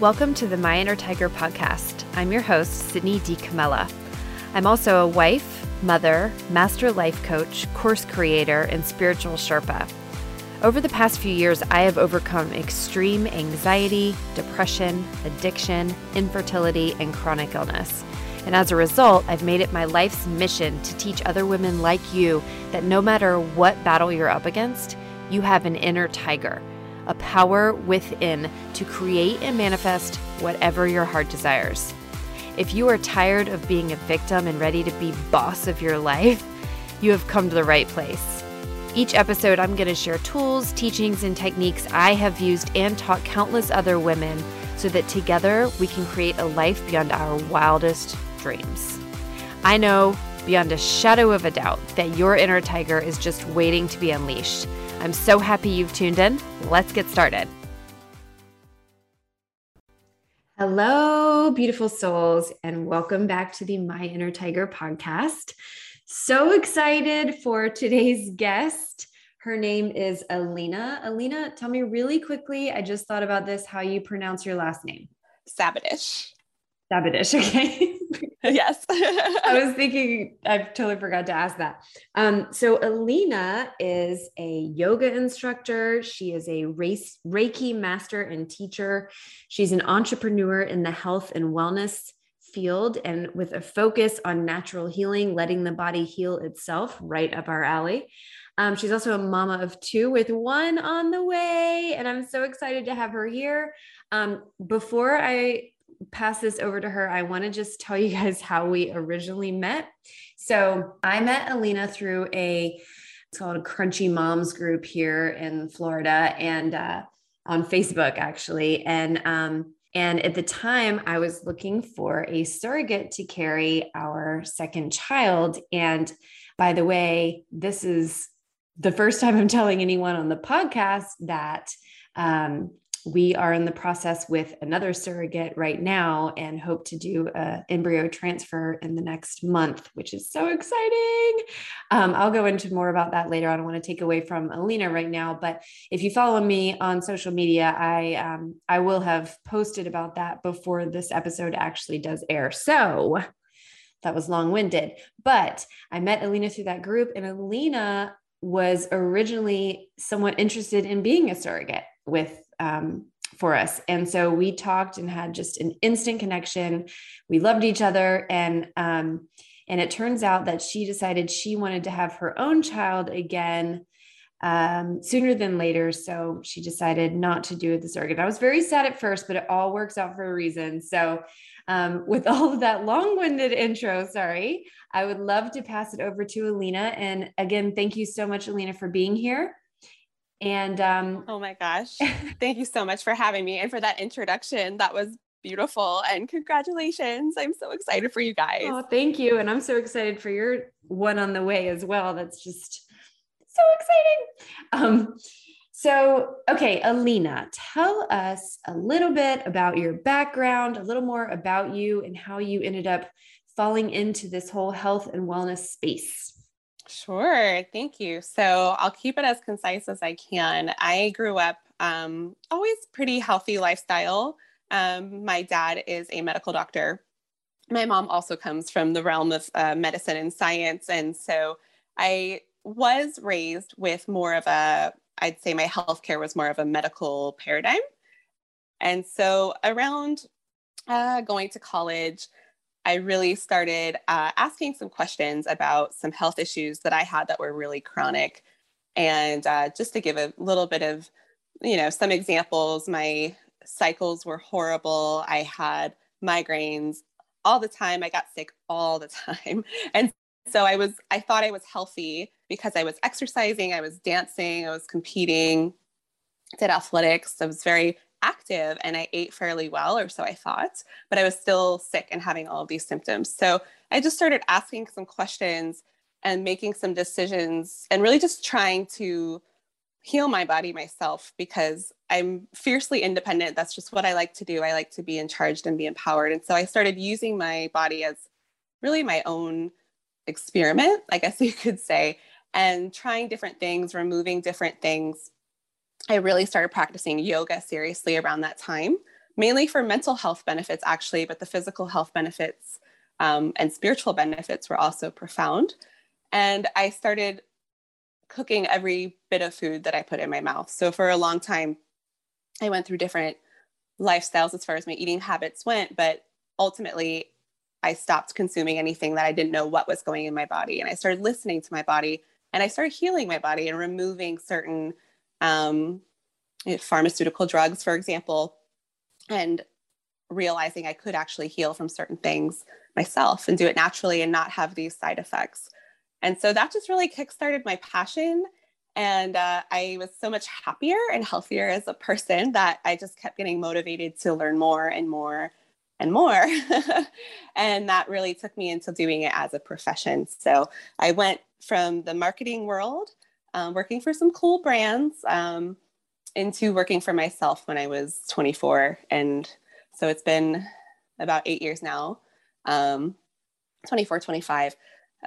Welcome to the My Inner Tiger podcast. I'm your host, Sydney D. Camella. I'm also a wife, mother, master life coach, course creator, and spiritual Sherpa. Over the past few years, I have overcome extreme anxiety, depression, addiction, infertility, and chronic illness. And as a result, I've made it my life's mission to teach other women like you that no matter what battle you're up against, you have an inner tiger, a power within to create and manifest whatever your heart desires. If you are tired of being a victim and ready to be boss of your life, you have come to the right place. Each episode, I'm going to share tools, teachings, and techniques I have used and taught countless other women so that together we can create a life beyond our wildest dreams. I know beyond a shadow of a doubt that your inner tiger is just waiting to be unleashed. I'm so happy you've tuned in. Let's get started. Hello, beautiful souls, and welcome back to the My Inner Tiger podcast. So excited for today's guest. Her name is Alina. Alina, tell me really quickly. I just thought about this how you pronounce your last name. Sabadish. Sabadish, okay. yes. I was thinking, I totally forgot to ask that. Um, so, Alina is a yoga instructor. She is a race, Reiki master and teacher. She's an entrepreneur in the health and wellness field and with a focus on natural healing, letting the body heal itself, right up our alley. Um, she's also a mama of two with one on the way, and I'm so excited to have her here. Um, before I pass this over to her, I want to just tell you guys how we originally met. So I met Alina through a it's called a Crunchy Moms group here in Florida and uh, on Facebook actually, and um, and at the time, I was looking for a surrogate to carry our second child. And by the way, this is the first time I'm telling anyone on the podcast that um, we are in the process with another surrogate right now and hope to do an embryo transfer in the next month, which is so exciting. Um, I'll go into more about that later. I don't want to take away from Alina right now, but if you follow me on social media, I um, I will have posted about that before this episode actually does air. So that was long winded, but I met Alina through that group, and Alina was originally somewhat interested in being a surrogate with um, for us. And so we talked and had just an instant connection. We loved each other. And, um, and it turns out that she decided she wanted to have her own child again um, sooner than later. So she decided not to do it the surrogate. I was very sad at first, but it all works out for a reason. So, um, with all of that long winded intro, sorry, I would love to pass it over to Alina. And again, thank you so much, Alina, for being here. And um, oh my gosh, thank you so much for having me and for that introduction. That was beautiful. And congratulations. I'm so excited for you guys. Oh, thank you. And I'm so excited for your one on the way as well. That's just so exciting. Um, so, okay, Alina, tell us a little bit about your background, a little more about you, and how you ended up falling into this whole health and wellness space. Sure. Thank you. So I'll keep it as concise as I can. I grew up um, always pretty healthy lifestyle. Um, my dad is a medical doctor. My mom also comes from the realm of uh, medicine and science. And so I was raised with more of a, I'd say my healthcare was more of a medical paradigm. And so around uh, going to college, I really started uh, asking some questions about some health issues that I had that were really chronic. And uh, just to give a little bit of, you know, some examples, my cycles were horrible. I had migraines all the time. I got sick all the time. And so I was, I thought I was healthy because I was exercising, I was dancing, I was competing, did athletics. I was very active and I ate fairly well, or so I thought, but I was still sick and having all of these symptoms. So I just started asking some questions and making some decisions and really just trying to heal my body myself because I'm fiercely independent. That's just what I like to do. I like to be in charge and be empowered. And so I started using my body as really my own experiment, I guess you could say, and trying different things, removing different things I really started practicing yoga seriously around that time. mainly for mental health benefits, actually, but the physical health benefits um, and spiritual benefits were also profound. And I started cooking every bit of food that I put in my mouth. So for a long time, I went through different lifestyles as far as my eating habits went, but ultimately, I stopped consuming anything that I didn't know what was going in my body. And I started listening to my body and I started healing my body and removing certain um, pharmaceutical drugs, for example, and realizing I could actually heal from certain things myself and do it naturally and not have these side effects. And so that just really kickstarted my passion. And uh, I was so much happier and healthier as a person that I just kept getting motivated to learn more and more and more. and that really took me into doing it as a profession. So I went from the marketing world, um, working for some cool brands, um, into working for myself when I was 24. And so it's been about eight years now, um, 24, 25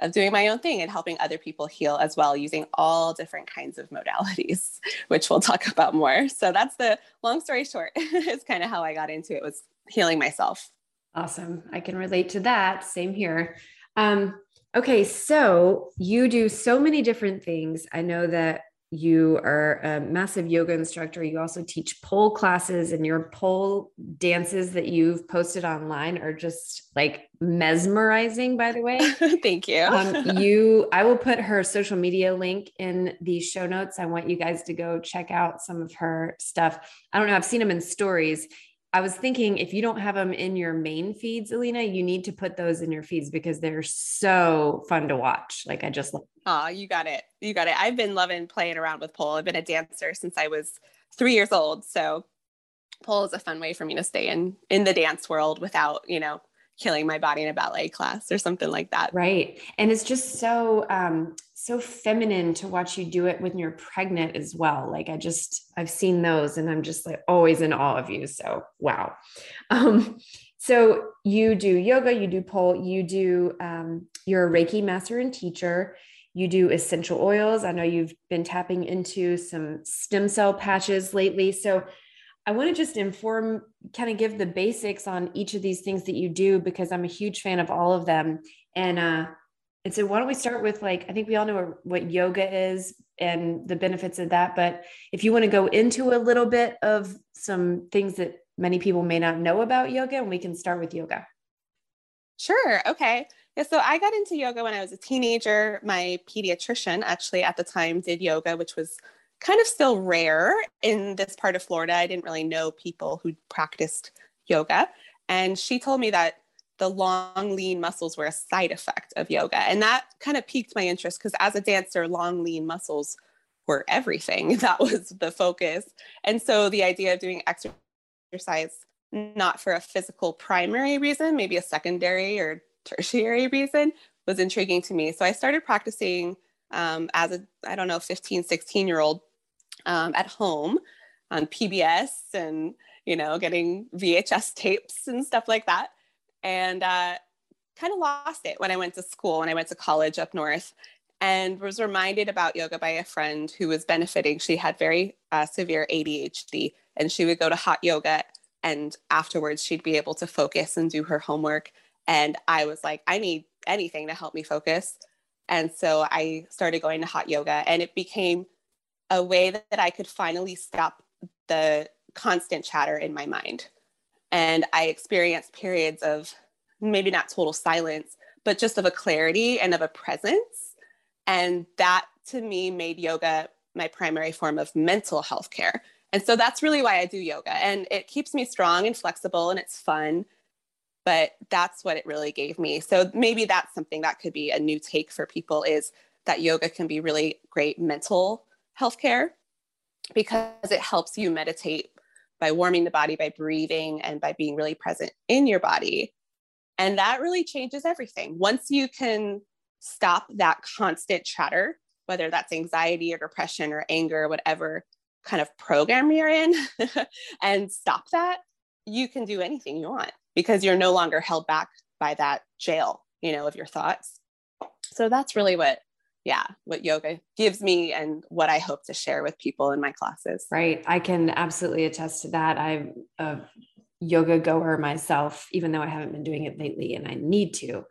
of doing my own thing and helping other people heal as well using all different kinds of modalities which we'll talk about more. So that's the long story short is kind of how i got into it was healing myself. Awesome. I can relate to that. Same here. Um, okay so you do so many different things i know that you are a massive yoga instructor. You also teach pole classes, and your pole dances that you've posted online are just like mesmerizing, by the way. Thank you. um, you, I will put her social media link in the show notes. I want you guys to go check out some of her stuff. I don't know, I've seen them in stories. I was thinking if you don't have them in your main feeds, Alina, you need to put those in your feeds because they're so fun to watch. Like I just love. Oh, you got it. You got it. I've been loving playing around with pole. I've been a dancer since I was three years old. So pole is a fun way for me to stay in in the dance world without, you know, killing my body in a ballet class or something like that. Right. And it's just so um so feminine to watch you do it when you're pregnant as well. Like I just I've seen those and I'm just like always in awe of you. So wow. Um so you do yoga, you do pole, you do um you're a Reiki master and teacher. You do essential oils. I know you've been tapping into some stem cell patches lately. So I want to just inform, kind of give the basics on each of these things that you do because I'm a huge fan of all of them. And uh, and so why don't we start with like I think we all know what yoga is and the benefits of that, but if you want to go into a little bit of some things that many people may not know about yoga, and we can start with yoga. Sure. Okay. Yeah, so I got into yoga when I was a teenager. My pediatrician actually at the time did yoga, which was kind of still rare in this part of Florida. I didn't really know people who practiced yoga. And she told me that the long, lean muscles were a side effect of yoga. And that kind of piqued my interest because as a dancer, long, lean muscles were everything. That was the focus. And so the idea of doing exercise, not for a physical primary reason, maybe a secondary or tertiary reason, was intriguing to me. So I started practicing um, as a, I don't know, 15, 16 year old um, at home on PBS and, you know, getting VHS tapes and stuff like that. And uh, kind of lost it when I went to school, when I went to college up north, and was reminded about yoga by a friend who was benefiting. She had very uh, severe ADHD, and she would go to hot yoga. And afterwards, she'd be able to focus and do her homework. And I was like, I need anything to help me focus. And so I started going to hot yoga, and it became a way that, I could finally stop the constant chatter in my mind. And I experienced periods of maybe not total silence, but just of a clarity and of a presence. And that to me made yoga my primary form of mental health care. And so that's really why I do yoga. And it keeps me strong and flexible and it's fun. But that's what it really gave me. So maybe that's something that could be a new take for people is that yoga can be really great mental healthcare because it helps you meditate by warming the body, by breathing, and by being really present in your body. And that really changes everything. Once you can stop that constant chatter, whether that's anxiety or depression or anger whatever kind of program you're in, and stop that, you can do anything you want because you're no longer held back by that jail, you know, of your thoughts. So that's really what yeah, what yoga gives me and what I hope to share with people in my classes. Right. I can absolutely attest to that. I'm a yoga goer myself, even though I haven't been doing it lately and I need to.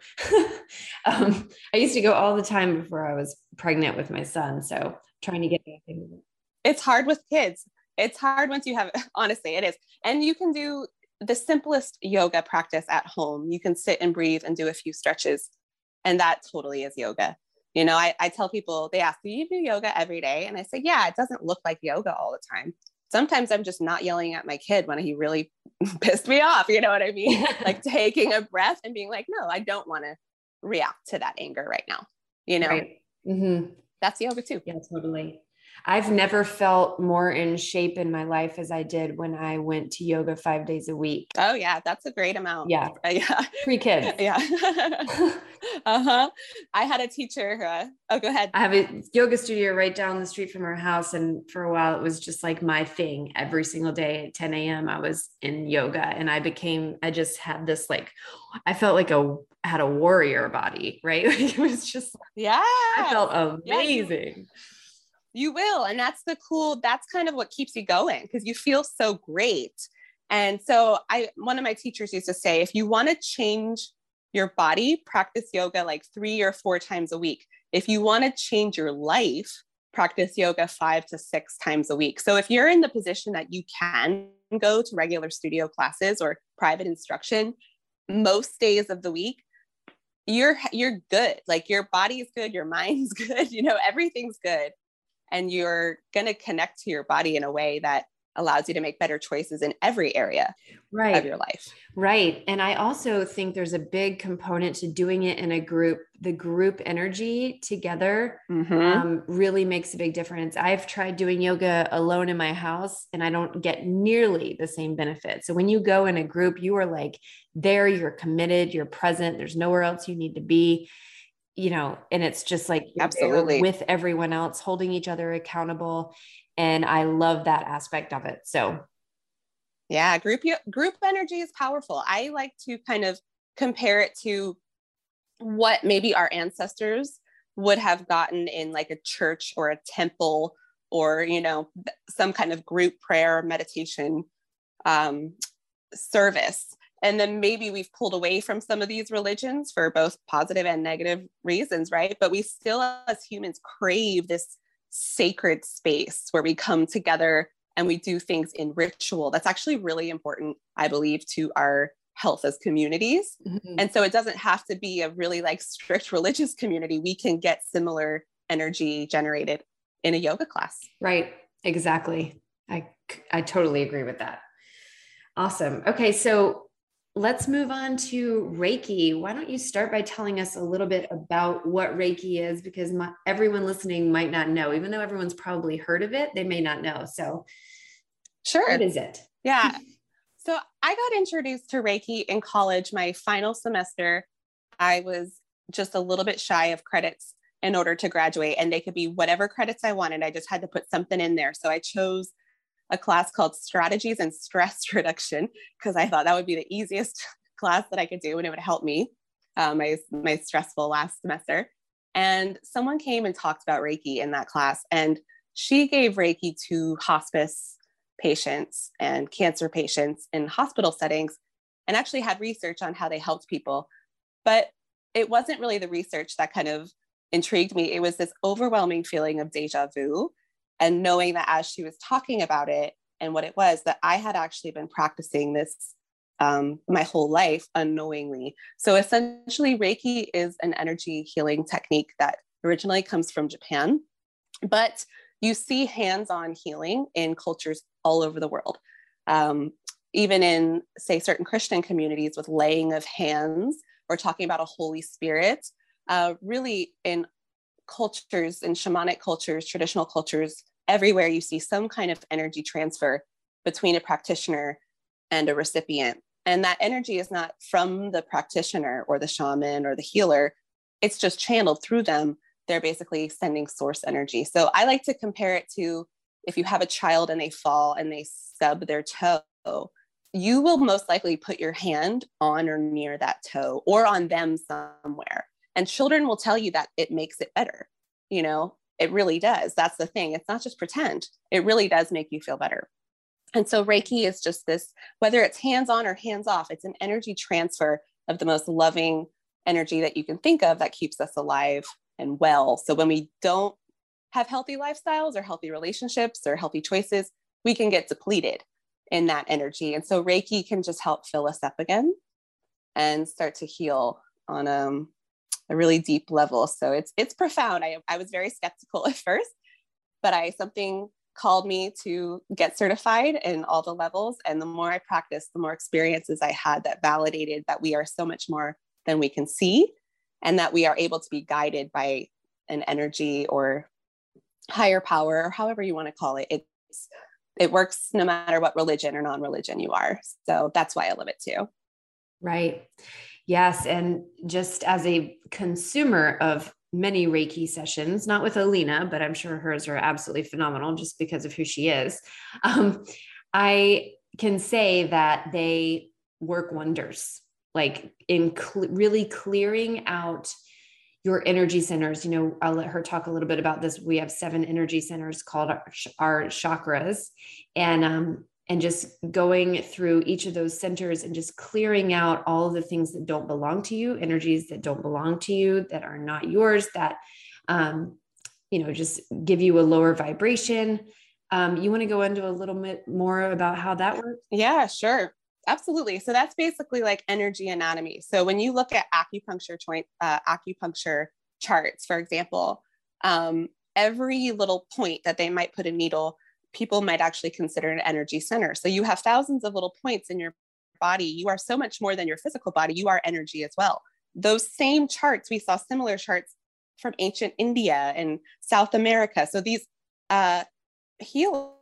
um, I used to go all the time before I was pregnant with my son. So trying to get back into it. It's hard with kids. It's hard once you have, honestly, it is. And you can do the simplest yoga practice at home. You can sit and breathe and do a few stretches. And that totally is yoga. You know, I, I tell people, they ask, do you do yoga every day? And I say, yeah, it doesn't look like yoga all the time sometimes I'm just not yelling at my kid when he really pissed me off. You know what I mean? like taking a breath and being like, no, I don't want to react to that anger right now. You know, right. mm-hmm. that's yoga too. Yeah, totally. I've never felt more in shape in my life as I did when I went to yoga five days a week. Oh yeah, that's a great amount. Yeah, uh, yeah, pre kids. yeah. uh huh. I had a teacher. Uh, oh, go ahead. I have a yoga studio right down the street from our house, and for a while it was just like my thing. Every single day at 10 a.m., I was in yoga, and I became. I just had this like, I felt like a had a warrior body, right? it was just yeah. I felt amazing. Yeah, you will. And that's the cool, that's kind of what keeps you going because you feel so great. And so I one of my teachers used to say, if you want to change your body, practice yoga like three or four times a week. If you want to change your life, practice yoga five to six times a week. So if you're in the position that you can go to regular studio classes or private instruction most days of the week, you're you're good. Like your body's good, your mind's good, you know, everything's good and you're going to connect to your body in a way that allows you to make better choices in every area right. of your life. Right. And I also think there's a big component to doing it in a group. The group energy together mm-hmm. um, really makes a big difference. I've tried doing yoga alone in my house and I don't get nearly the same benefit. So when you go in a group, you are like there, you're committed, you're present, there's nowhere else you need to be you know, and it's just like absolutely with everyone else, holding each other accountable. And I love that aspect of it. So, yeah, group group energy is powerful. I like to kind of compare it to what maybe our ancestors would have gotten in like a church or a temple or you know some kind of group prayer meditation um, service and then maybe we've pulled away from some of these religions for both positive and negative reasons right? But we still as humans crave this sacred space where we come together and we do things in ritual. That's actually really important i believe to our health as communities. Mm-hmm. and so it doesn't have to be a really like strict religious community. We can get similar energy generated in a yoga class. Right. Exactly. I i totally agree with that. Awesome. Okay so let's move on to Reiki. Why don't you start by telling us a little bit about what Reiki is? Because my, everyone listening might not know, even though everyone's probably heard of it, they may not know. So, sure. What is it? Yeah. So, I got introduced to Reiki in college, my final semester. I was just a little bit shy of credits in order to graduate, and they could be whatever credits I wanted. I just had to put something in there. So, I chose a class called Strategies and Stress Reduction because I thought that would be the easiest class that I could do and it would help me uh, my my stressful last semester. And someone came and talked about Reiki in that class, and she gave Reiki to hospice patients and cancer patients in hospital settings, and actually had research on how they helped people. But it wasn't really the research that kind of intrigued me. It was this overwhelming feeling of deja vu and knowing that as she was talking about it and what it was that i had actually been practicing this um, my whole life unknowingly. So essentially reiki is an energy healing technique that originally comes from japan but you see hands-on healing in cultures all over the world. Um, even in say certain christian communities with laying of hands or talking about a holy spirit uh, really in cultures in shamanic cultures traditional cultures everywhere you see some kind of energy transfer between a practitioner and a recipient. And that energy is not from the practitioner or the shaman or the healer, it's just channeled through them. They're basically sending source energy. So I like to compare it to if you have a child and they fall and they stub their toe, you will most likely put your hand on or near that toe or on them somewhere. And children will tell you that it makes it better. You know, it really does. That's the thing. It's not just pretend, it really does make you feel better. And so Reiki is just this, whether it's hands on or hands off, it's an energy transfer of the most loving energy that you can think of that keeps us alive and well. So when we don't have healthy lifestyles or healthy relationships or healthy choices, we can get depleted in that energy. And so Reiki can just help fill us up again and start to heal on um, a really deep level. So it's it's profound. I, I was very skeptical at first, but I something called me to get certified in all the levels. And the more I practiced, the more experiences I had that validated that we are so much more than we can see and that we are able to be guided by an energy or higher power or however you want to call it it's it works no matter what religion or non-religion you are so that's why i love it too right yes and just as a consumer of many reiki sessions not with alina but i'm sure hers are absolutely phenomenal just because of who she is um, i can say that they work wonders like in cl- really clearing out your energy centers. You know, I'll let her talk a little bit about this. We have seven energy centers called our, our chakras, and um, and just going through each of those centers and just clearing out all of the things that don't belong to you, energies that don't belong to you, that are not yours, that um, you know, just give you a lower vibration. Um, you want to go into a little bit more about how that works? Yeah, sure. Absolutely. So that's basically like energy anatomy. So when you look at acupuncture joint, uh, acupuncture charts, for example, um, every little point that they might put a needle, people might actually consider an energy center. So you have thousands of little points in your body. You are so much more than your physical body. You are energy as well. Those same charts, we saw similar charts from ancient India and South America. So these uh, heal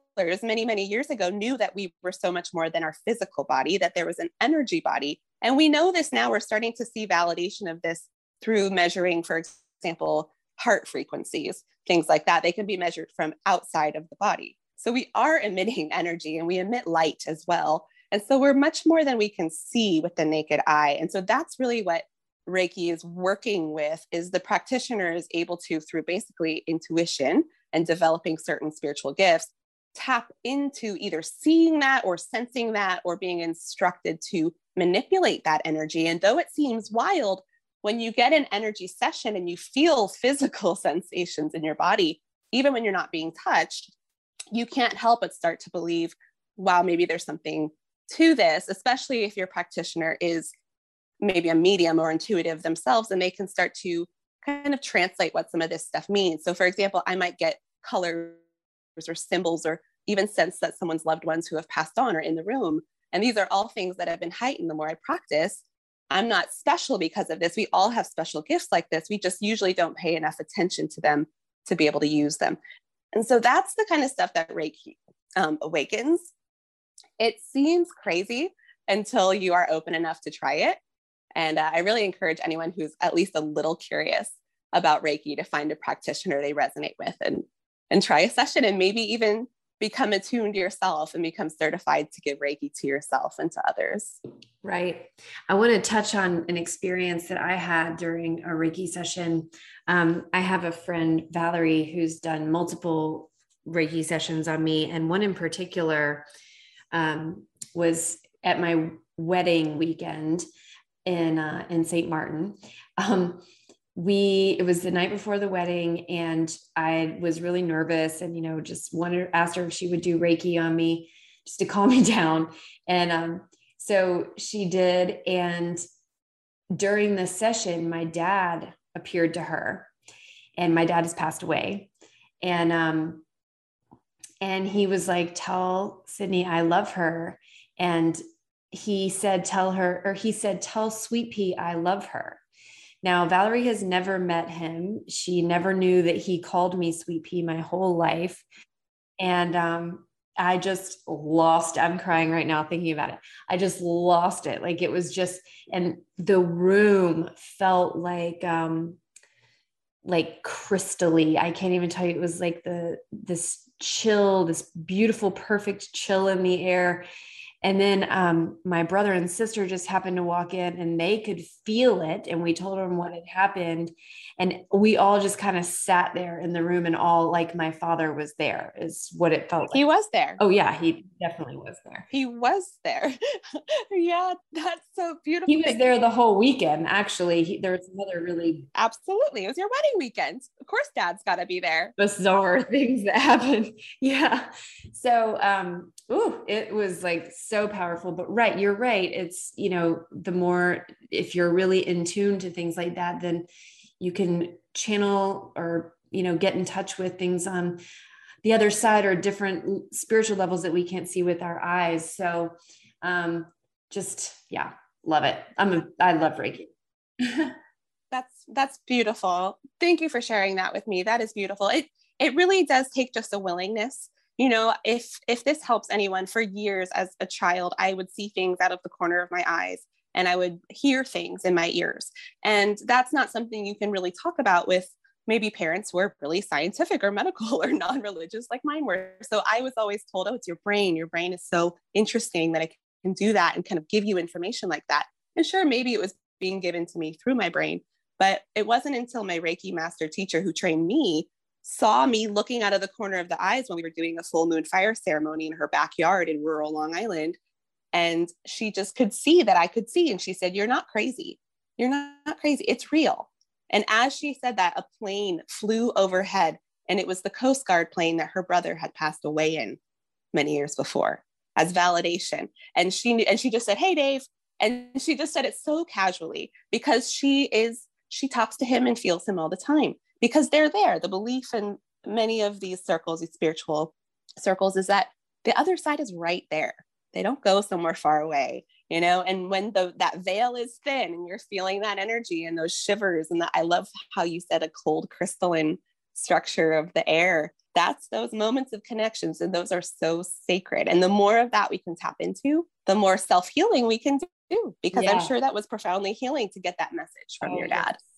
many, many years ago knew that we were so much more than our physical body, that there was an energy body. And we know this now. We're starting to see validation of this through measuring, for example, heart frequencies, things like that. They can be measured from outside of the body. So we are emitting energy and we emit light as well. And so we're much more than we can see with the naked eye. And so that's really what Reiki is working with is the practitioner is able to through basically intuition and developing certain spiritual gifts tap into either seeing that or sensing that or being instructed to manipulate that energy. And though it seems wild, when you get an energy session and you feel physical sensations in your body, even when you're not being touched, you can't help but start to believe, wow, maybe there's something to this, especially if your practitioner is maybe a medium or intuitive themselves, and they can start to kind of translate what some of this stuff means. So, for example, I might get colors or symbols or even sense that someone's loved ones who have passed on are in the room. And these are all things that have been heightened the more I practice. I'm not special because of this. We all have special gifts like this. We just usually don't pay enough attention to them to be able to use them. And so that's the kind of stuff that Reiki um, awakens. It seems crazy until you are open enough to try it. And uh, I really encourage anyone who's at least a little curious about Reiki to find a practitioner they resonate with and and try a session and maybe even become attuned to yourself and become certified to give Reiki to yourself and to others. Right. I want to touch on an experience that I had during a Reiki session. Um, I have a friend, Valerie, who's done multiple Reiki sessions on me, and one in particular um, was at my wedding weekend in uh, in St. Martin. Um, we it was the night before the wedding and i was really nervous and you know just wanted asked her if she would do reiki on me just to calm me down. And um, so she did. And during the session my dad appeared to her and my dad has passed away. And um and he was like tell sydney i love her. And he said tell her or he said tell sweet pea i love her now, Valerie has never met him. She never knew that he called me Sweet Pea my whole life. And um, I just lost, I'm crying right now thinking about it. I just lost it. Like it was just, and the room felt like, um, like crystally. I can't even tell you. It was like the, this chill, this beautiful, perfect chill in the air. And then um, my brother and sister just happened to walk in and they could feel it. And we told them what had happened. And we all just kind of sat there in the room and all like my father was there, is what it felt like. He was there. Oh, yeah, he definitely was there. He was there. yeah, that's so beautiful. He was there the whole weekend, actually. He, there was another really. Absolutely. It was your wedding weekend. Of course, dad's got to be there. Bizarre things that happened. Yeah. So, um, ooh, it was like so powerful. But right, you're right. It's, you know, the more, if you're really in tune to things like that, then you can channel or, you know, get in touch with things on the other side or different spiritual levels that we can't see with our eyes. So, um, just, yeah, love it. I'm a, I love Reiki. that's, that's beautiful. Thank you for sharing that with me. That is beautiful. It, it really does take just a willingness you know if if this helps anyone for years as a child i would see things out of the corner of my eyes and i would hear things in my ears. And that's not something you can really talk about with maybe parents who are really scientific or medical or non-religious like mine were. So i was always told oh it's your brain. Your brain is so interesting that it can do that and kind of give you information like that. And sure maybe it was being given to me through my brain but it wasn't until my reiki master teacher who trained me saw me looking out of the corner of the eyes when we were doing a full moon fire ceremony in her backyard in rural Long Island. And she just could see that I could see. And she said, You're not crazy. You're not, crazy. It's real. And as she said that, a plane flew overhead, and it was the Coast Guard plane that her brother had passed away in many years before as validation. And she and she just said, Hey, Dave. And she just said it so casually because she is, she talks to him and feels him all the time because they're there. The belief in many of these circles, these spiritual circles, is that the other side is right there. They don't go somewhere far away, you know. And when the that veil is thin and you're feeling that energy and those shivers, and that I love how you said a cold crystalline structure of the air. That's those moments of connections, and those are so sacred. And the more of that we can tap into, the more self healing we can do. Because yeah. I'm sure that was profoundly healing to get that message from oh, your dad. Yes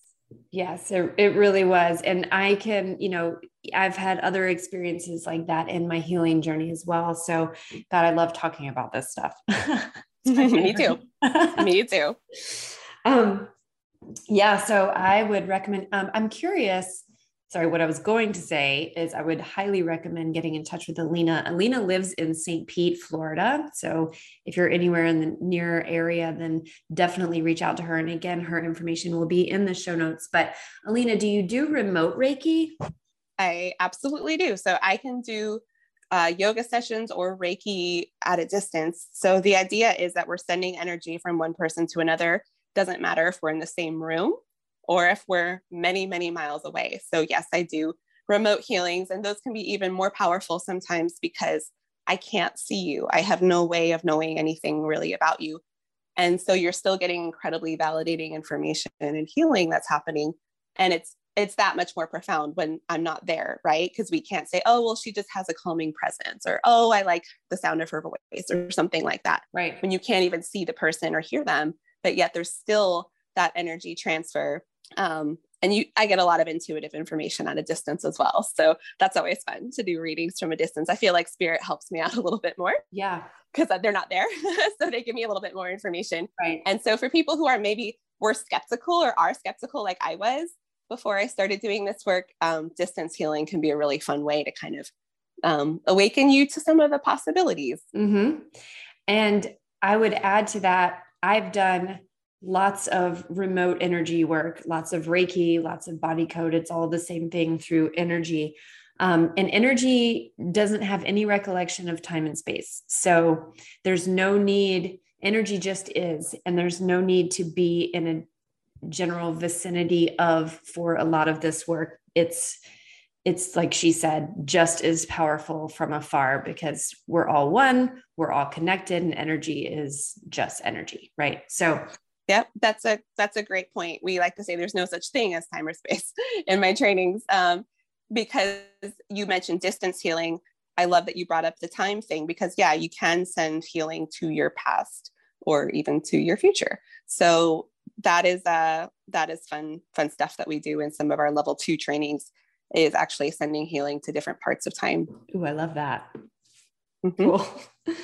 Yes, it, it really was. And I can, you know, I've had other experiences like that in my healing journey as well. So God, I love talking about this stuff. Me too. Me too. Um, yeah, so I would recommend, um, I'm curious sorry, what I was going to say is I would highly recommend getting in touch with Alina. Alina lives in St. Pete, Florida. So if you're anywhere in the near area, then definitely reach out to her. And again, her information will be in the show notes. But Alina, do you do remote Reiki? I absolutely do. So I can do uh, yoga sessions or Reiki at a distance. So the idea is that we're sending energy from one person to another. Doesn't matter if we're in the same room or if we're many, many miles away. So, yes, I do remote healings, and those can be even more powerful sometimes because I can't see you. I have no way of knowing anything really about you. And so you're still getting incredibly validating information and healing that's happening. And it's it's that much more profound when I'm not there, right? Because we can't say, oh, well, she just has a calming presence, or oh, I like the sound of her voice, or something like that. Right. When you can't even see the person or hear them, but yet there's still that energy transfer um, and you, I get a lot of intuitive information at a distance as well. So that's always fun to do readings from a distance. I feel like spirit helps me out a little bit more. Yeah. Because they're not there. so they give me a little bit more information. Right. And so for people who are maybe were skeptical or are skeptical like I was before I started doing this work, um, distance healing can be a really fun way to kind of um, awaken you to some of the possibilities. Mm-hmm. And I would add to that, I've done lots of remote energy work, lots of Reiki, lots of body code. It's all the same thing through energy. Um, and energy doesn't have any recollection of time and space. So there's no need, energy just is, and there's no need to be in a general vicinity of for a lot of this work. It's it's like she said, just as powerful from afar because we're all one, we're all connected, and energy is just energy, right? So Yep, that's a that's a great point. We like to say there's no such thing as time or space in my trainings um, because you mentioned distance healing. I love that you brought up the time thing because yeah, you can send healing to your past or even to your future. So that is uh that is fun fun stuff that we do in some of our level two trainings is actually sending healing to different parts of time. Ooh, I love that. Mm-hmm. Cool.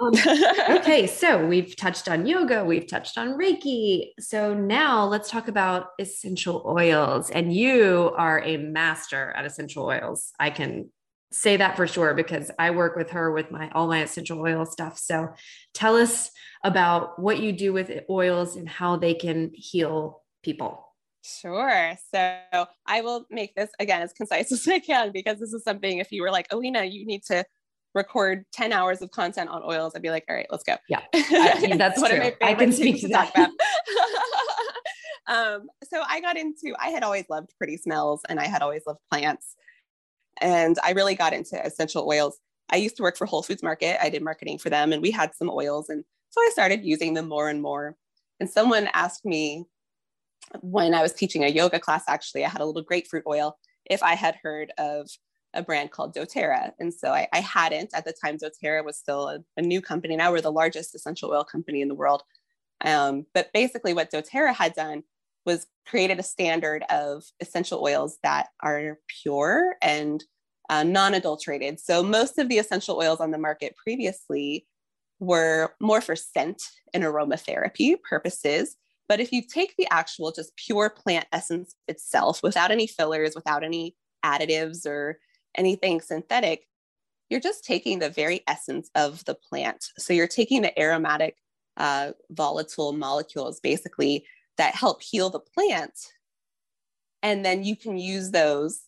Um, okay, so we've touched on yoga, we've touched on Reiki. So now let's talk about essential oils. And you are a master at essential oils. I can say that for sure because I work with her with my all my essential oil stuff. So tell us about what you do with oils and how they can heal people. Sure. So I will make this again as concise as I can because this is something if you were like, Alina, you need to record 10 hours of content on oils, I'd be like, all right, let's go. Yeah. I, that's what true. I can speak to, that. talk about. um, so I got into, I had always loved pretty smells and I had always loved plants. And I really got into essential oils. I used to work for Whole Foods Market. I did marketing for them and we had some oils. And so I started using them more and more. And someone asked me when I was teaching a yoga class, actually, I had a little grapefruit oil if I had heard of a brand called doTERRA. And so I, I hadn't at the time, doTERRA was still a, a, new company. Now we're the largest essential oil company in the world. Um, but basically, what doTERRA had done was created a standard of essential oils that are pure and uh, non adulterated. So most of the essential oils on the market previously were more for scent and aromatherapy purposes. But if you take the actual just pure plant essence itself without any fillers, without any additives or anything synthetic, you're just taking the very essence of the plant. So you're taking the aromatic, uh, volatile molecules basically that help heal the plant. And then you can use those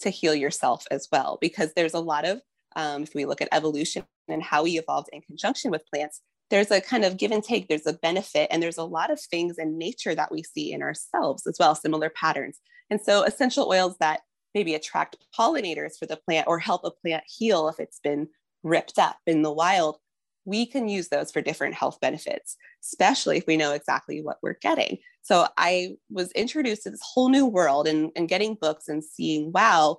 to heal yourself as well, because there's a lot of, um, if we look at evolution and how we evolved in conjunction with plants, there's a kind of give and take, there's a benefit, and there's a lot of things in nature that we see in ourselves as well, similar patterns. And so essential oils that maybe attract pollinators for the plant or help a plant heal if it's been ripped up in the wild, we can use those for different health benefits, especially if we know exactly what we're getting. So I was introduced to this whole new world and, and getting books and seeing, wow,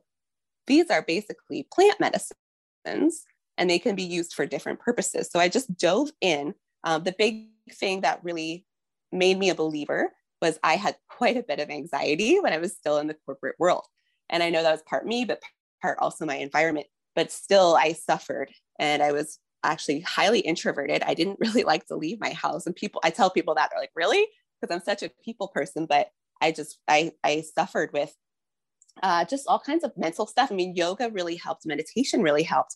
these are basically plant medicines and they can be used for different purposes. So I just dove in. Um, the big thing that really made me a believer was I had quite a bit of anxiety when I was still in the corporate world. And I know that was part me, but part also my environment. But still, I suffered and I was actually highly introverted. I didn't really like to leave my house. And people, I tell people that they're like, really? Because I'm such a people person. But I just, I, I suffered with uh, just all kinds of mental stuff. I mean, yoga really helped, meditation really helped.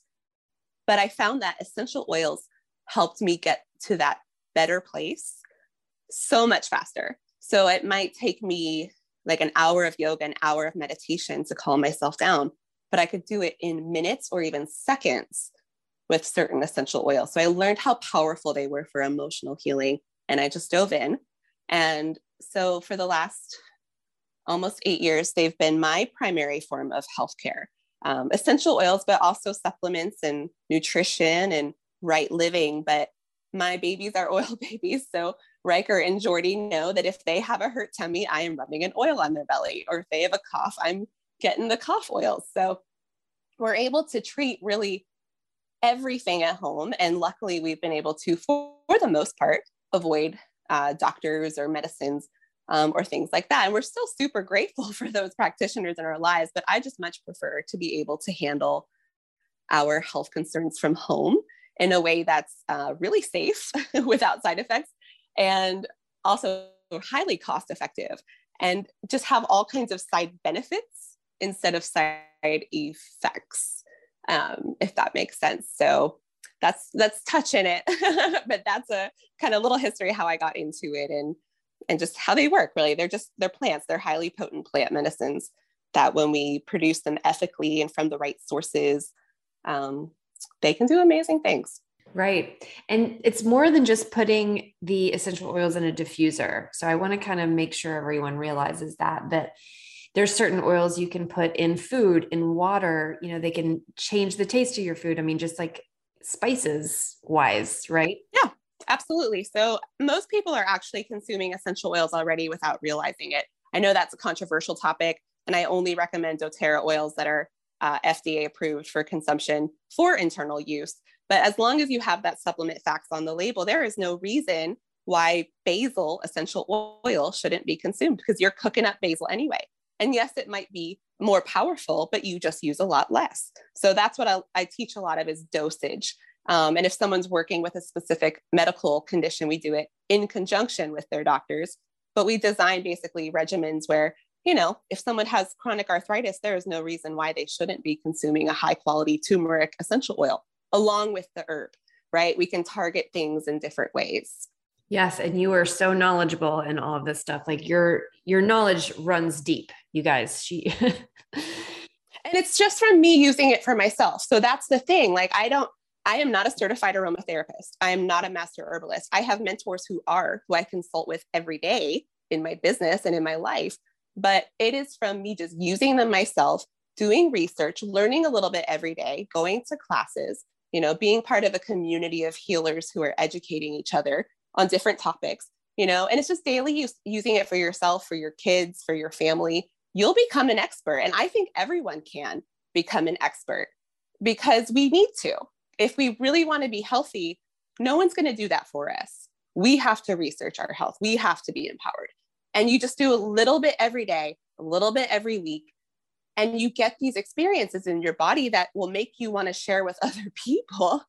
But I found that essential oils helped me get to that better place so much faster. So it might take me like an hour of yoga, an hour of meditation to calm myself down, but I could do it in minutes or even seconds with certain essential oils. So I learned how powerful they were for emotional healing and I just dove in. And so for the last almost eight years, they've been my primary form of healthcare. Um, essential oils, but also supplements and nutrition and right living. But my babies are oil babies. So Riker and Jordy know that if they have a hurt tummy, I am rubbing an oil on their belly, or if they have a cough, I'm getting the cough oils. So we're able to treat really everything at home. And luckily, we've been able to, for, the most part, avoid uh, doctors or medicines um, or things like that. And we're still super grateful for those practitioners in our lives, but I just much prefer to be able to handle our health concerns from home in a way that's uh, really safe without side effects and also highly cost effective and just have all kinds of side benefits instead of side effects um, if that makes sense. So that's that's touching it but that's a kind of little history how i got into it and and just how they work really. They're just they're plants. They're highly potent plant medicines that when we produce them ethically and from the right sources um, they can do amazing things Right. And it's more than just putting the essential oils in a diffuser. So I want to kind of make sure everyone realizes that that there's certain oils you can put in food, in water, you know, they can change the taste of your food. I mean, just like spices wise, right? Yeah, absolutely. So most people are actually consuming essential oils already without realizing it. I know that's a controversial topic, and I only recommend doTERRA oils that are uh, FDA approved for consumption for internal use. But as long as you have that supplement facts on the label, there is no reason why basil essential oil shouldn't be consumed because you're cooking up basil anyway. And yes, it might be more powerful, but you just use a lot less. So that's what I, I teach a lot of is dosage. Um, and if someone's working with a specific medical condition, we do it in conjunction with their doctors. But we design basically regimens where, you know, if someone has chronic arthritis, there is no reason why they shouldn't be consuming a high quality turmeric essential oil along with the herb, right? We can target things in different ways. Yes, and you are so knowledgeable in all of this stuff. Like your your knowledge runs deep, you guys. She And it's just from me using it for myself. So that's the thing. Like I don't I am not a certified aromatherapist. I am not a master herbalist. I have mentors who are, who I consult with every day in my business and in my life. But it is from me just using them myself, doing research, learning a little bit every day, going to classes, you know, being part of a community of healers who are educating each other on different topics, you know, and it's just daily use, using it for yourself, for your kids, for your family. You'll become an expert. And I think everyone can become an expert because we need to if we really want to be healthy, no one's going to do that for us. We have to research our health. We have to be empowered. And you just do a little bit every day, a little bit every week. And you get these experiences in your body that will make you want to share with other people.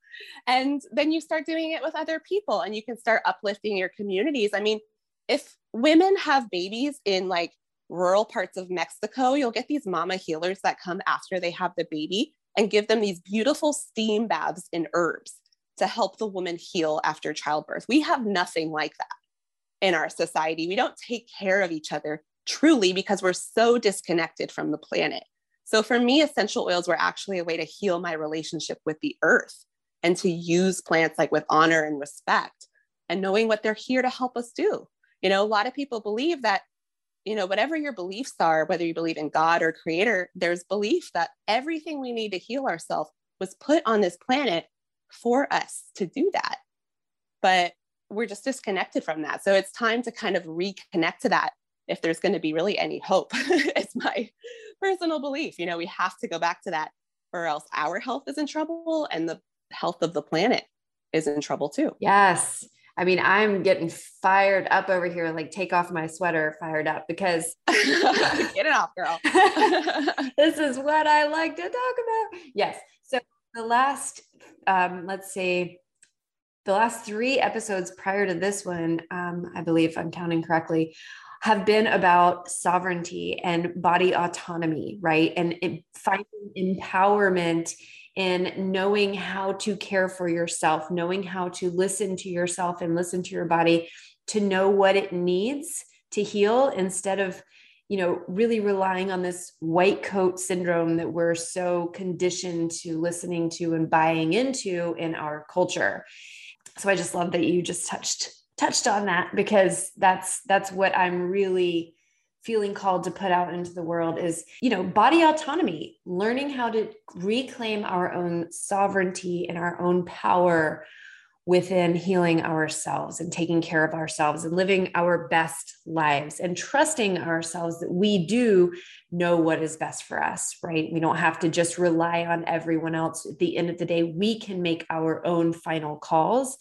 And then you start doing it with other people and you can start uplifting your communities. I mean, if women have babies in like rural parts of Mexico, you'll get these mama healers that come after they have the baby and give them these beautiful steam baths in herbs to help the woman heal after childbirth. We have nothing like that in our society. We don't take care of each other truly because we're so disconnected from the planet. So for me, essential oils were actually a way to heal my relationship with the earth and to use plants like with honor and respect and knowing what they're here to help us do. You know, a lot of people believe that you know, whatever your beliefs are, whether you believe in God or creator, there's belief that everything we need to heal ourselves was put on this planet for us to do that. But we're just disconnected from that. So it's time to kind of reconnect to that if there's going to be really any hope. it's my personal belief. You know, we have to go back to that or else our health is in trouble and the health of the planet is in trouble too. Yes. I mean, I'm getting fired up over here, like take off my sweater, fired up because get it off, girl. this is what I like to talk about. Yes. So the last, um, let's see, the last three episodes prior to this one, um, I believe I'm counting correctly, have been about sovereignty and body autonomy, right? And finding empowerment in knowing how to care for yourself, knowing how to listen to yourself and listen to your body to know what it needs to heal instead of you know really relying on this white coat syndrome that we're so conditioned to listening to and buying into in our culture so i just love that you just touched touched on that because that's that's what i'm really feeling called to put out into the world is you know body autonomy learning how to reclaim our own sovereignty and our own power within healing ourselves and taking care of ourselves and living our best lives and trusting ourselves that we do know what is best for us, right? We don't have to just rely on everyone else. At the end of the day, we can make our own final calls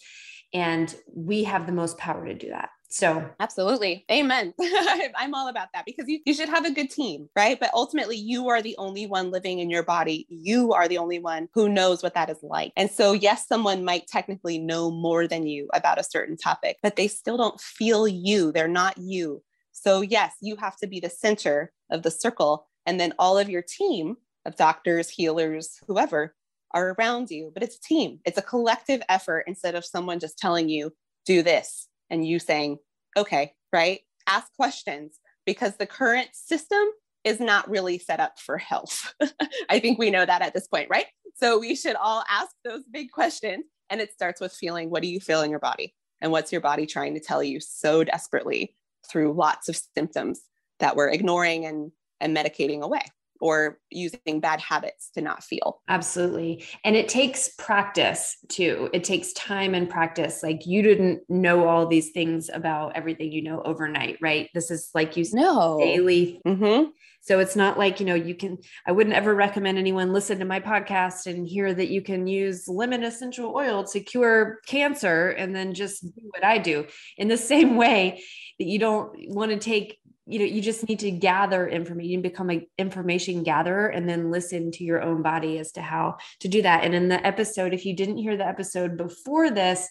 and we have the most power to do that. So, absolutely. Amen. I'm all about that because you, you should have a good team, right? But ultimately, you are the only one living in your body. You are the only one who knows what that is like. And so, yes, someone might technically know more than you about a certain topic, but they still don't feel you. They're not you. So, yes, you have to be the center of the circle. And then all of your team of doctors, healers, whoever are around you. But it's a team, it's a collective effort instead of someone just telling you, do this and you saying, okay, right? Ask questions because the current system is not really set up for health. I think we know that at this point, right? So we should all ask those big questions. And it starts with feeling what do you feel in your body? And what's your body trying to tell you so desperately through lots of symptoms that we're ignoring and, and medicating away? Or using bad habits to not feel. Absolutely. And it takes practice too. It takes time and practice. Like you didn't know all these things about everything you know overnight, right? This is like you know daily. Mm-hmm. So it's not like, you know, you can, I wouldn't ever recommend anyone listen to my podcast and hear that you can use lemon essential oil to cure cancer and then just do what I do. In the same way that you don't want to take you know you just need to gather information become an information gatherer and then listen to your own body as to how to do that. And in the episode if you didn't hear the episode before this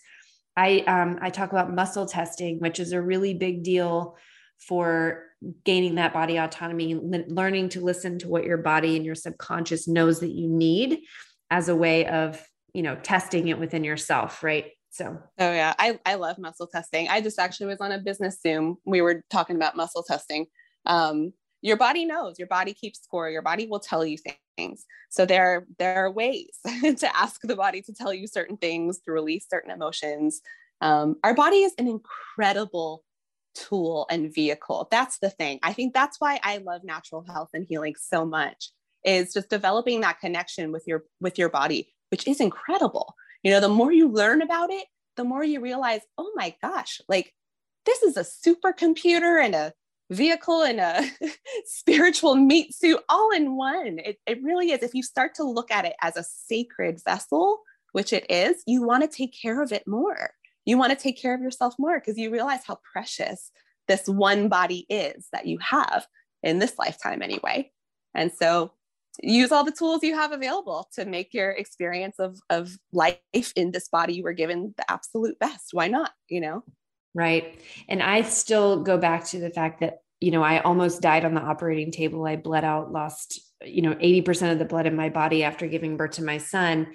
i um, i talk about muscle testing which is a really big deal for gaining that body autonomy learning to listen to what your body and your subconscious knows that you need as a way of you know testing it within yourself right so, oh yeah, I, I love muscle testing. I just actually was on a business Zoom. We were talking about muscle testing. Um, your body knows, your body keeps score, your body will tell you things. So there, there are ways to ask the body to tell you certain things, to release certain emotions. Um, our body is an incredible tool and vehicle. That's the thing. I think that's why I love natural health and healing so much is just developing that connection with your with your body, which is incredible. You know, the more you learn about it, the more you realize, oh my gosh, like this is a supercomputer and a vehicle and a spiritual meat suit all in one. It, it really is. If you start to look at it as a sacred vessel, which it is, you want to take care of it more. You want to take care of yourself more because you realize how precious this one body is that you have in this lifetime, anyway. And so use all the tools you have available to make your experience of of life in this body you were given the absolute best. Why not you know? Right. And i still go back to the fact that you know i almost died on the operating table. I bled out lost you know 80% of the blood in my body after giving birth to my son.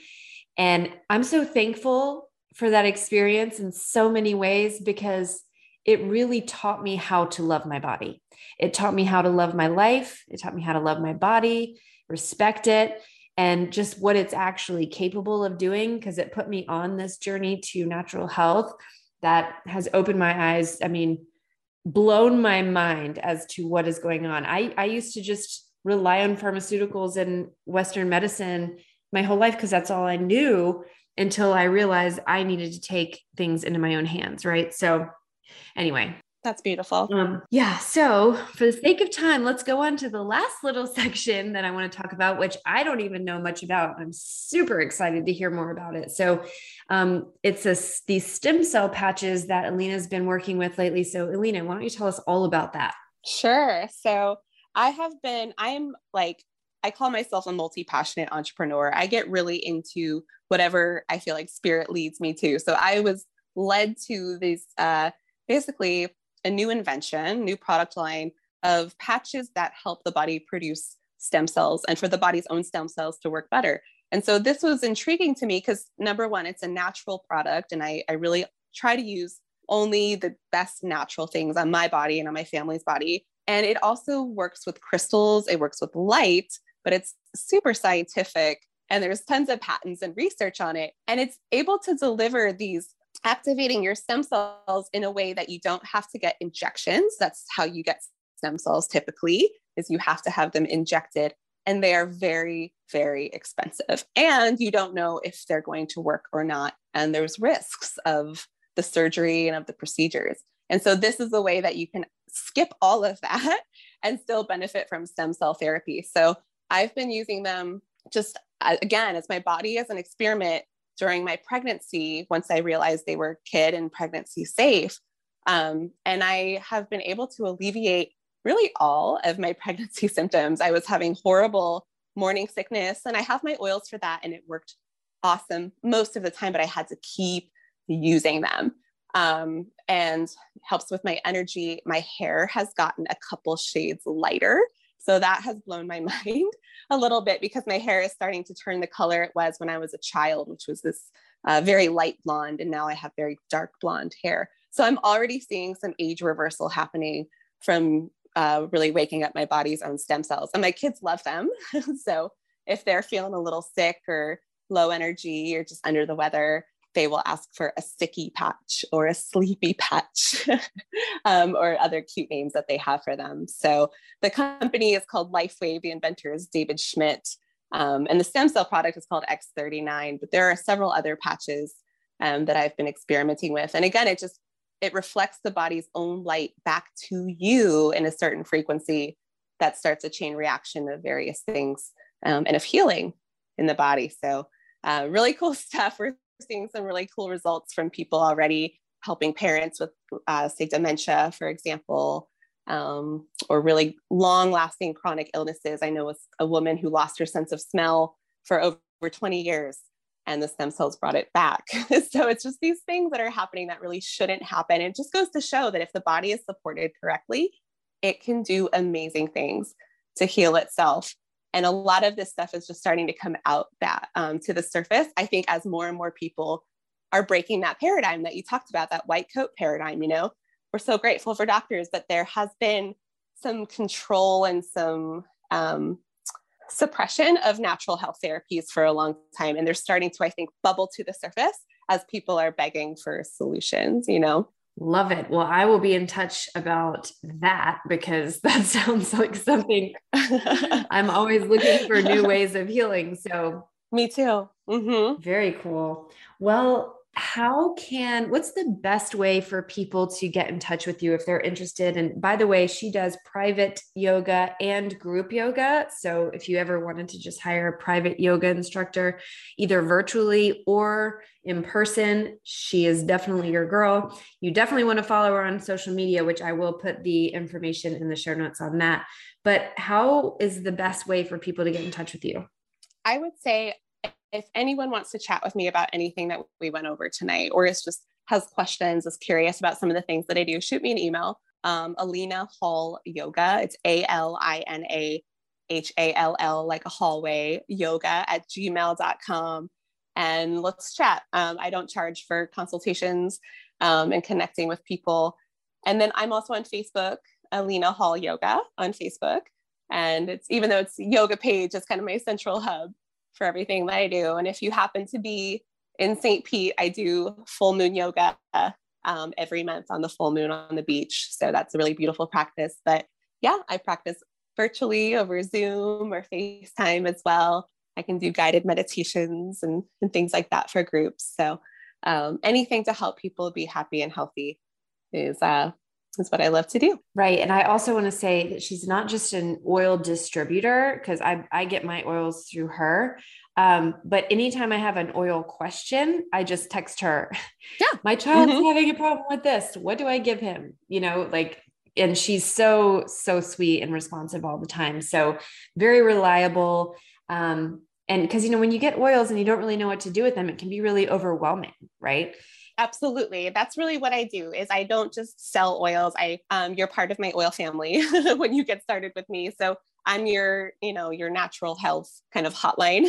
And i'm so thankful for that experience in so many ways because it really taught me how to love my body. It taught me how to love my life. It taught me how to love my body respect it, and just what it's actually capable of doing because it put me on this journey to natural health that has opened my eyes. I mean, blown my mind as to what is going on. I, I used to just rely on pharmaceuticals and Western medicine my whole life because that's all I knew until I realized I needed to take things into my own hands. Right. So, anyway, that's beautiful. Um, yeah. So, for the sake of time, let's go on to the last little section that I want to talk about, which I don't even know much about. I'm super excited to hear more about it. So, um, it's a, these stem cell patches that Alina's been working with lately. So, Alina, why don't you tell us all about that? Sure. So, I have been, I am like, I call myself a multi passionate entrepreneur. I get really into whatever I feel like spirit leads me to. So, I was led to these, uh, basically a new invention, new product line of patches that help the body produce stem cells and for the body's own stem cells to work better. And so this was intriguing to me because number one, it's a natural product, and I, I really try to use only the best natural things on my body and on my family's body. And it also works with crystals, it works with light, but it's super scientific. And there's tons of patents and research on it. And it's able to deliver these activating your stem cells in a way that you don't have to get injections. That's how you get stem cells typically is you have to have them injected and they are very very expensive and you don't know if they're going to work or not and there's risks of the surgery and of the procedures. And so this is a way that you can skip all of that and still benefit from stem cell therapy. So I've been using them just again as my body as an experiment during my pregnancy once I realized they were kid and pregnancy safe. Um, and I have been able to alleviate really all of my pregnancy symptoms. I was having horrible morning sickness, and I have my oils for that, and it worked awesome most of the time, but I had to keep using them. Um, and helps with my energy. My hair has gotten a couple shades lighter. So that has blown my mind a little bit because my hair is starting to turn the color it was when I was a child, which was this uh, very light blonde. And now I have very dark blonde hair. So I'm already seeing some age reversal happening from uh, really waking up my body's own stem cells. And my kids love them. so if they're feeling a little sick or low energy or just under the weather, they will ask for a sticky patch or a sleepy patch um, or other cute names that they have for them. So the company is called LifeWave. The inventor is David Schmidt. Um, and the stem cell product is called X39, but there are several other patches um, that I've been experimenting with. And again, it just, it reflects the body's own light back to you in a certain frequency that starts a chain reaction of various things um, and of healing in the body. So uh, really cool stuff. We're seeing some really cool results from people already helping parents with, uh, say, dementia, for example, um, or really long lasting chronic illnesses. I know a woman who lost her sense of smell for over 20 years and the stem cells brought it back. so it's just these things that are happening that really shouldn't happen. It just goes to show that if the body is supported correctly, it can do amazing things to heal itself. And a lot of this stuff is just starting to come out that um, to the surface. I think as more and more people are breaking that paradigm that you talked about, that white coat paradigm, you know, we're so grateful for doctors that there has been some control and some um, suppression of natural health therapies for a long time. And they're starting to, I think, bubble to the surface as people are begging for solutions, you know? Love it. Well, I will be in touch about that because that sounds like something I'm always looking for new ways of healing. So, me too. Mm-hmm. Very cool. Well, how can what's the best way for people to get in touch with you if they're interested? And by the way she does private yoga and group yoga. So if you ever wanted to just hire a private yoga instructor either virtually or in person she is definitely your girl. You definitely want to follow her on social media which i will put the information in the show notes on that. But how is the best way for people to get in touch with you? I would say if anyone wants to chat with me about anything that we went over tonight, or is just has questions, is curious about some of the things that I do, shoot me an email. Um, Alina Hall Yoga. It's A L I N A H A L L, like a hallway yoga at gmail.com. And let's chat. Um, I don't charge for consultations um, and connecting with people. And then I'm also on Facebook, Alina Hall Yoga on Facebook. And it's even though it's yoga page, it's kind of my central hub for everything that I do. And if you happen to be in St. Pete, I do full moon yoga um, every month on the full moon on the beach. So that's a really beautiful practice. But yeah, I practice virtually over Zoom or FaceTime as well. I can do guided meditations and, and things like that for groups. So um, anything to help people be happy and healthy is uh, is what I love to do. Right. And I also want to say that she's not just an oil distributor because I, I get my oils through her. Um, but anytime I have an oil question, I just text her. Yeah. my child's mm-hmm. having a problem with this. What do I give him? You know, like, and she's so, so sweet and responsive all the time. So very reliable. Um, and because, you know, when you get oils and you don't really know what to do with them, it can be really overwhelming. Right absolutely. That's really what i do is i don't just sell oils. I um, you're part of my oil family when you get started with me. So I'm your, you know, your natural health kind of hotline,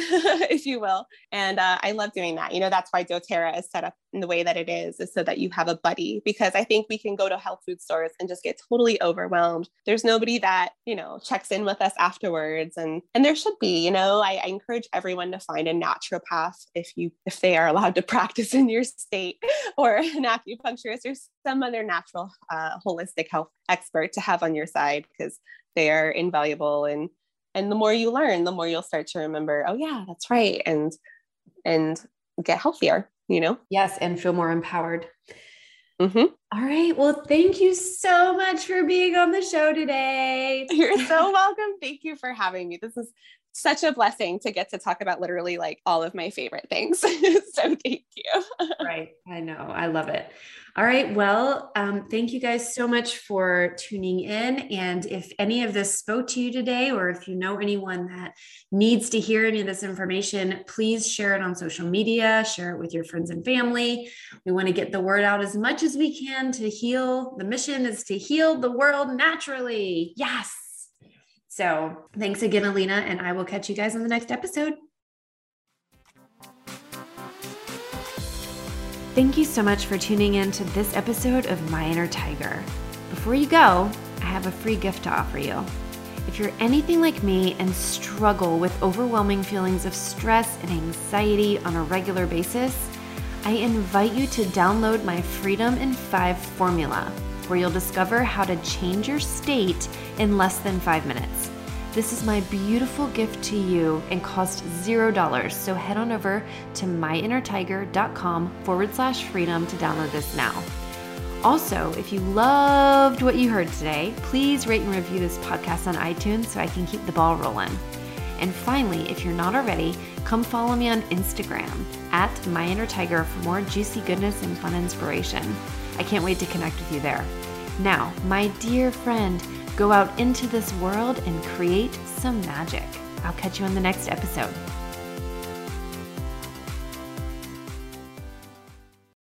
if you will. And uh, I love doing that. You know, that's why doTERRA is set up in the way that it is, is so that you have a buddy. Because I think we can go to health food stores and just get totally overwhelmed. There's nobody that, you know, checks in with us afterwards. And and there should be, you know, I, I encourage everyone to find a naturopath if you if they are allowed to practice in your state, or an acupuncturist or some other natural uh, holistic health expert to have on your side because they are invaluable and and the more you learn the more you'll start to remember oh yeah that's right and and get healthier you know? Yes and feel more empowered. Mm-hmm. All right well thank you so much for being on the show today. You're so welcome. Thank you for having me. This is such a blessing to get to talk about literally like all of my favorite things so thank you right i know i love it all right. Well, um, thank you guys so much for tuning in. And if any of this spoke to you today, or if you know anyone that needs to hear any of this information, please share it on social media, share it with your friends and family. We want to get the word out as much as we can to heal. The mission is to heal the world naturally. Yes. So thanks again, Alina, and I will catch you guys on the next episode. Thank you so much for tuning in to this episode of My Inner Tiger. Before you go, I have a free gift to offer you. If you're anything like me and struggle with overwhelming feelings of stress and anxiety on a regular basis, I invite you to download my Freedom in 5 formula, where you'll discover how to change your state in less than five minutes. This is my beautiful gift to you and cost zero dollars. So head on over to myinnertiger.com forward slash freedom to download this now. Also, if you loved what you heard today, please rate and review this podcast on iTunes so I can keep the ball rolling. And finally, if you're not already, come follow me on Instagram at myinnertiger for more juicy goodness and fun inspiration. I can't wait to connect with you there. Now, my dear friend, go out into this world and create some magic. I'll catch you on the next episode.